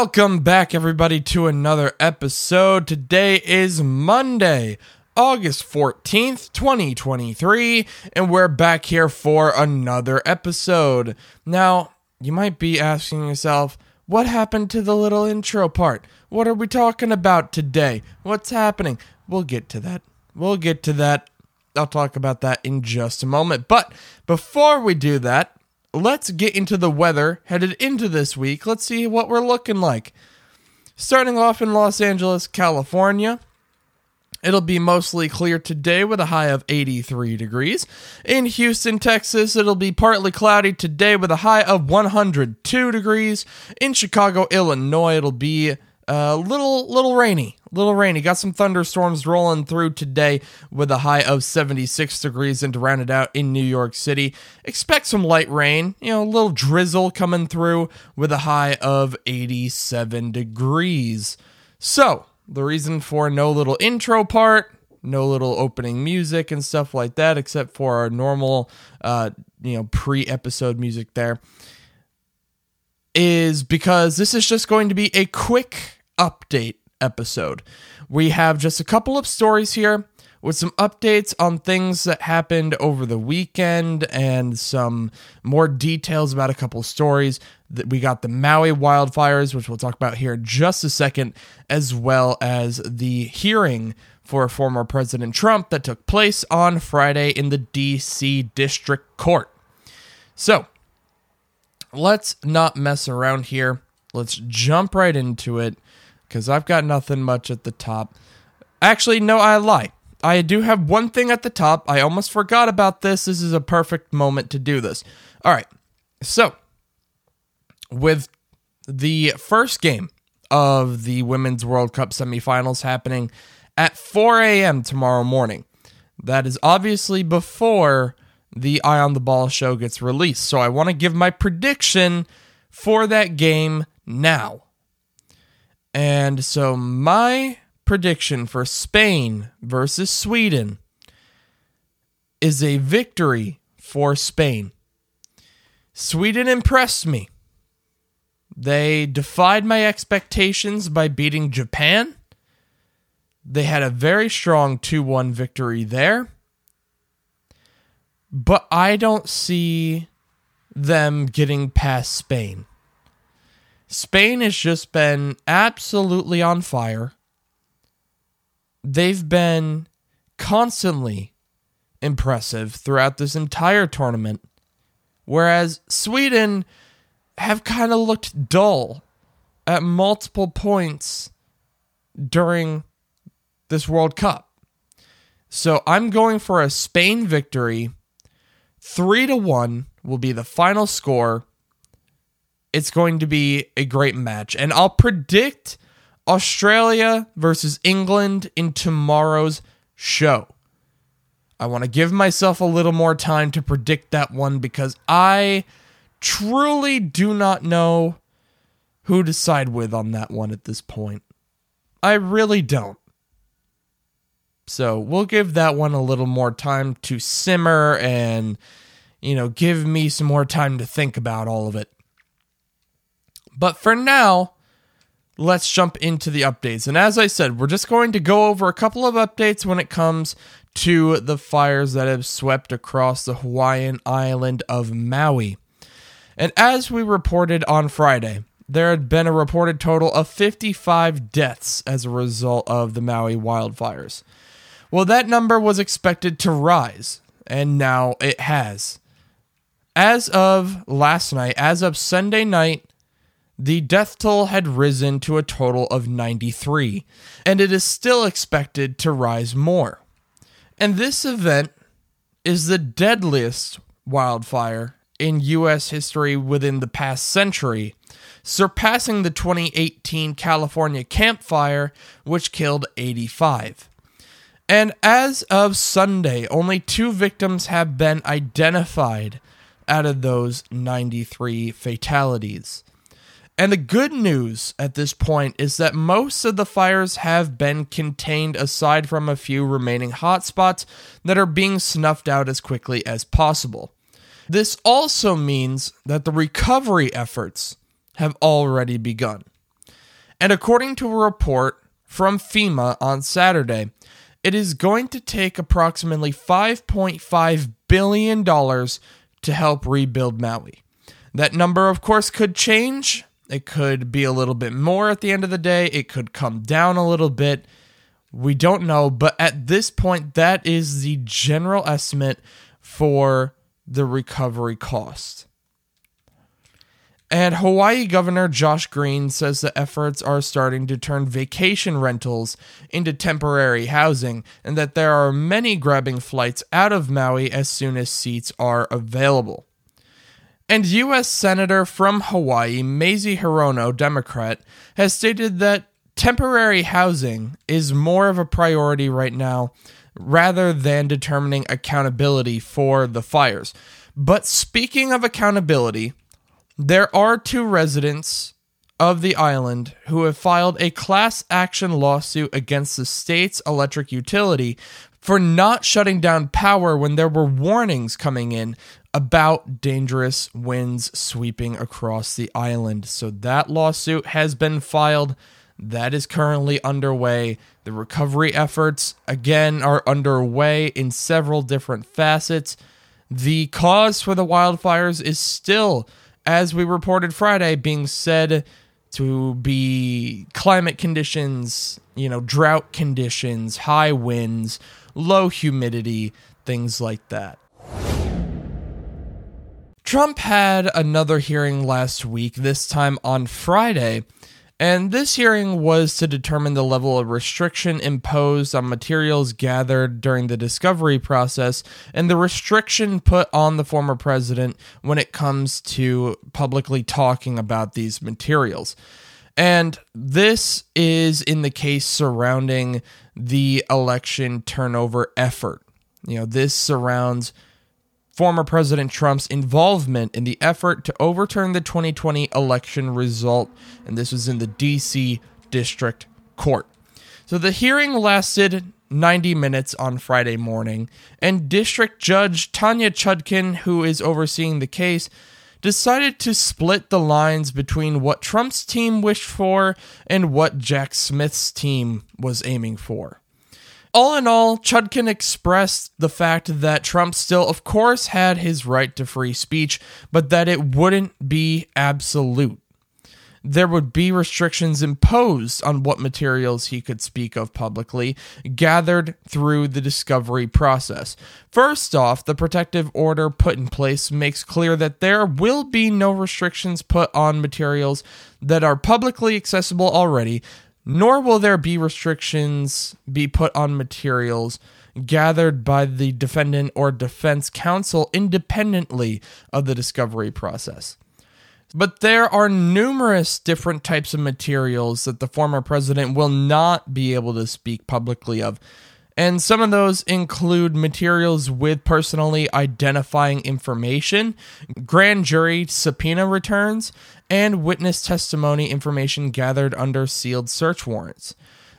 Welcome back, everybody, to another episode. Today is Monday, August 14th, 2023, and we're back here for another episode. Now, you might be asking yourself, what happened to the little intro part? What are we talking about today? What's happening? We'll get to that. We'll get to that. I'll talk about that in just a moment. But before we do that, let's get into the weather headed into this week. Let's see what we're looking like. Starting off in Los Angeles, California. It'll be mostly clear today with a high of 83 degrees. In Houston, Texas, it'll be partly cloudy today with a high of 102 degrees. In Chicago, Illinois, it'll be a uh, little little rainy, little rainy. Got some thunderstorms rolling through today with a high of 76 degrees and to round it out in New York City. Expect some light rain, you know, a little drizzle coming through with a high of 87 degrees. So, the reason for no little intro part, no little opening music and stuff like that, except for our normal, uh, you know, pre-episode music there, is because this is just going to be a quick update episode. We have just a couple of stories here with some updates on things that happened over the weekend and some more details about a couple stories. We got the Maui wildfires, which we'll talk about here in just a second, as well as the hearing for former President Trump that took place on Friday in the DC District Court. So, let's not mess around here. Let's jump right into it because I've got nothing much at the top. Actually, no, I lie. I do have one thing at the top. I almost forgot about this. This is a perfect moment to do this. All right. So, with the first game of the Women's World Cup semifinals happening at 4 a.m. tomorrow morning, that is obviously before the Eye on the Ball show gets released. So, I want to give my prediction for that game now. And so my prediction for Spain versus Sweden is a victory for Spain. Sweden impressed me. They defied my expectations by beating Japan. They had a very strong 2 1 victory there. But I don't see them getting past Spain. Spain has just been absolutely on fire. They've been constantly impressive throughout this entire tournament, whereas Sweden have kind of looked dull at multiple points during this World Cup. So I'm going for a Spain victory. 3 to 1 will be the final score it's going to be a great match. And I'll predict Australia versus England in tomorrow's show. I want to give myself a little more time to predict that one because I truly do not know who to side with on that one at this point. I really don't. So we'll give that one a little more time to simmer and, you know, give me some more time to think about all of it. But for now, let's jump into the updates. And as I said, we're just going to go over a couple of updates when it comes to the fires that have swept across the Hawaiian island of Maui. And as we reported on Friday, there had been a reported total of 55 deaths as a result of the Maui wildfires. Well, that number was expected to rise, and now it has. As of last night, as of Sunday night, the death toll had risen to a total of 93, and it is still expected to rise more. And this event is the deadliest wildfire in U.S. history within the past century, surpassing the 2018 California Camp Fire, which killed 85. And as of Sunday, only two victims have been identified out of those 93 fatalities. And the good news at this point is that most of the fires have been contained aside from a few remaining hotspots that are being snuffed out as quickly as possible. This also means that the recovery efforts have already begun. And according to a report from FEMA on Saturday, it is going to take approximately $5.5 billion to help rebuild Maui. That number, of course, could change. It could be a little bit more at the end of the day. It could come down a little bit. We don't know. But at this point, that is the general estimate for the recovery cost. And Hawaii Governor Josh Green says the efforts are starting to turn vacation rentals into temporary housing and that there are many grabbing flights out of Maui as soon as seats are available. And U.S. Senator from Hawaii, Mazie Hirono, Democrat, has stated that temporary housing is more of a priority right now rather than determining accountability for the fires. But speaking of accountability, there are two residents of the island who have filed a class action lawsuit against the state's electric utility for not shutting down power when there were warnings coming in about dangerous winds sweeping across the island. So that lawsuit has been filed. That is currently underway. The recovery efforts, again, are underway in several different facets. The cause for the wildfires is still, as we reported Friday, being said to be climate conditions, you know, drought conditions, high winds, low humidity, things like that. Trump had another hearing last week, this time on Friday, and this hearing was to determine the level of restriction imposed on materials gathered during the discovery process and the restriction put on the former president when it comes to publicly talking about these materials. And this is in the case surrounding the election turnover effort. You know, this surrounds former President Trump's involvement in the effort to overturn the 2020 election result, and this was in the DC District Court. So the hearing lasted 90 minutes on Friday morning, and District Judge Tanya Chutkan, who is overseeing the case, decided to split the lines between what Trump's team wished for and what Jack Smith's team was aiming for. All in all, Chutkan expressed the fact that Trump still, of course, had his right to free speech, but that it wouldn't be absolute. There would be restrictions imposed on what materials he could speak of publicly, gathered through the discovery process. First off, the protective order put in place makes clear that there will be no restrictions put on materials that are publicly accessible already, nor will there be restrictions be put on materials gathered by the defendant or defense counsel independently of the discovery process. But there are numerous different types of materials that the former president will not be able to speak publicly of. And some of those include materials with personally identifying information, grand jury subpoena returns, and witness testimony information gathered under sealed search warrants.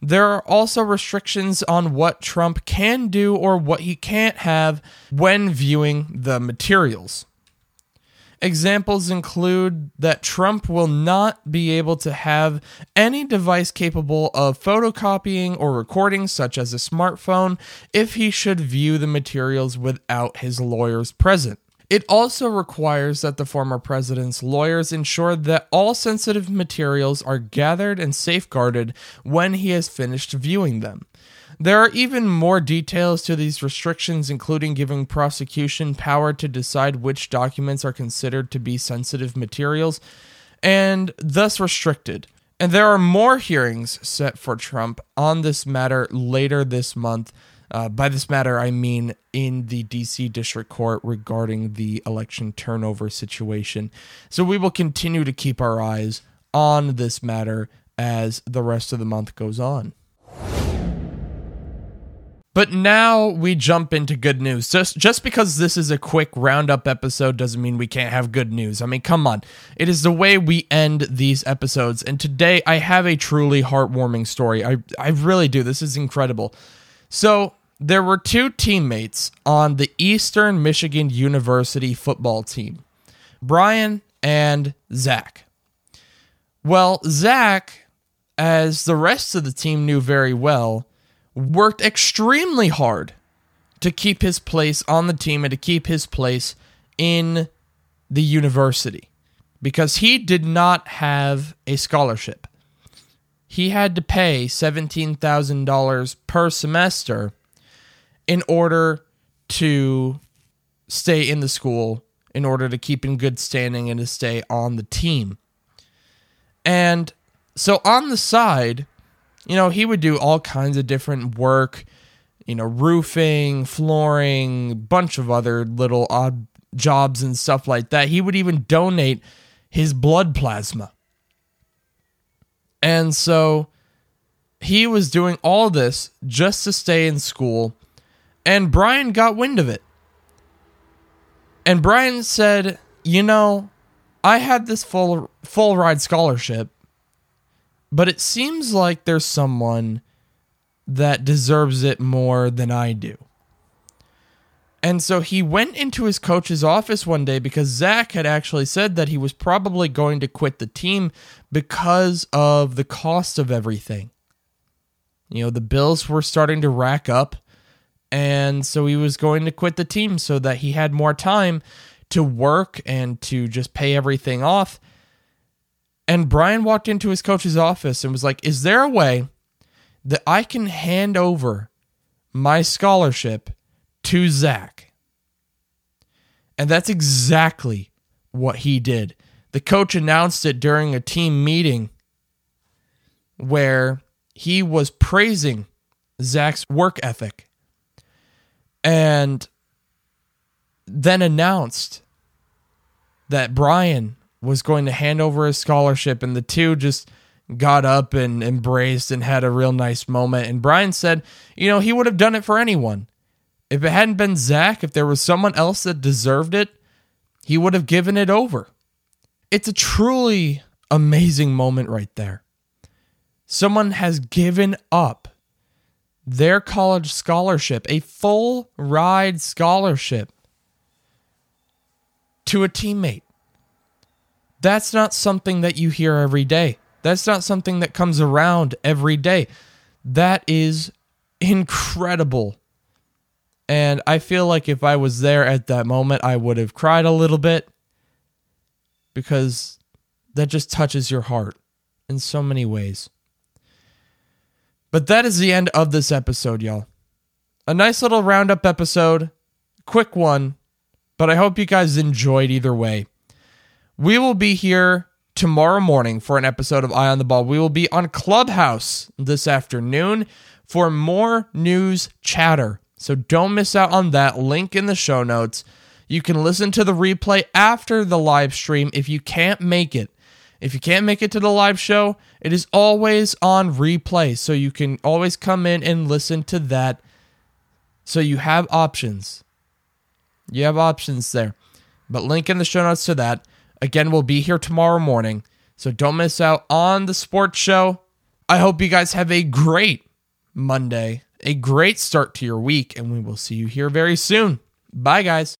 There are also restrictions on what Trump can do or what he can't have when viewing the materials. Examples include that Trump will not be able to have any device capable of photocopying or recording, such as a smartphone, if he should view the materials without his lawyers present. It also requires that the former president's lawyers ensure that all sensitive materials are gathered and safeguarded when he has finished viewing them. There are even more details to these restrictions, including giving prosecution power to decide which documents are considered to be sensitive materials and thus restricted. And there are more hearings set for Trump on this matter later this month. Uh, by this matter, I mean in the DC District Court regarding the election turnover situation. So we will continue to keep our eyes on this matter as the rest of the month goes on. But now we jump into good news. Just just because this is a quick roundup episode doesn't mean we can't have good news. I mean, come on. It is the way we end these episodes. And today I have a truly heartwarming story. I I really do. This is incredible. So, there were two teammates on the Eastern Michigan University football team. Brian and Zach. Well, Zach as the rest of the team knew very well, worked extremely hard to keep his place on the team and to keep his place in the university because he did not have a scholarship. He had to pay $17,000 per semester in order to stay in the school, in order to keep in good standing and to stay on the team. And so on the side, you know, he would do all kinds of different work, you know, roofing, flooring, bunch of other little odd jobs and stuff like that. He would even donate his blood plasma. And so he was doing all this just to stay in school, and Brian got wind of it. And Brian said, "You know, I had this full full ride scholarship, but it seems like there's someone that deserves it more than I do." And so he went into his coach's office one day because Zach had actually said that he was probably going to quit the team because of the cost of everything. You know, the bills were starting to rack up. And so he was going to quit the team so that he had more time to work and to just pay everything off. And Brian walked into his coach's office and was like, Is there a way that I can hand over my scholarship to Zach. And that's exactly what he did. The coach announced it during a team meeting where he was praising Zach's work ethic and then announced that Brian was going to hand over his scholarship, and the two just got up and embraced and had a real nice moment. And Brian said, you know, he would have done it for anyone. If it hadn't been Zach, if there was someone else that deserved it, he would have given it over. It's a truly amazing moment right there. Someone has given up their college scholarship, a full ride scholarship, to a teammate. That's not something that you hear every day. That's not something that comes around every day. That is incredible and I feel like if I was there at that moment, I would have cried a little bit because that just touches your heart in so many ways. But that is the end of this episode, y'all. A nice little roundup episode, quick one, but I hope you guys enjoyed either way. We will be here tomorrow morning for an episode of Eye on the Ball. We will be on Clubhouse this afternoon for more news chatter so don't miss out on that. Link in the show notes. You can listen to the replay after the live stream if you can't make it. If you can't make it to the live show, it is always on replay. So you can always come in and listen to that. So you have options. You have options there. But link in the show notes to that. Again, we'll be here tomorrow morning. So don't miss out on the sports show. I hope you guys have a great Monday a great start to your week, and we will see you here very soon. Bye, guys.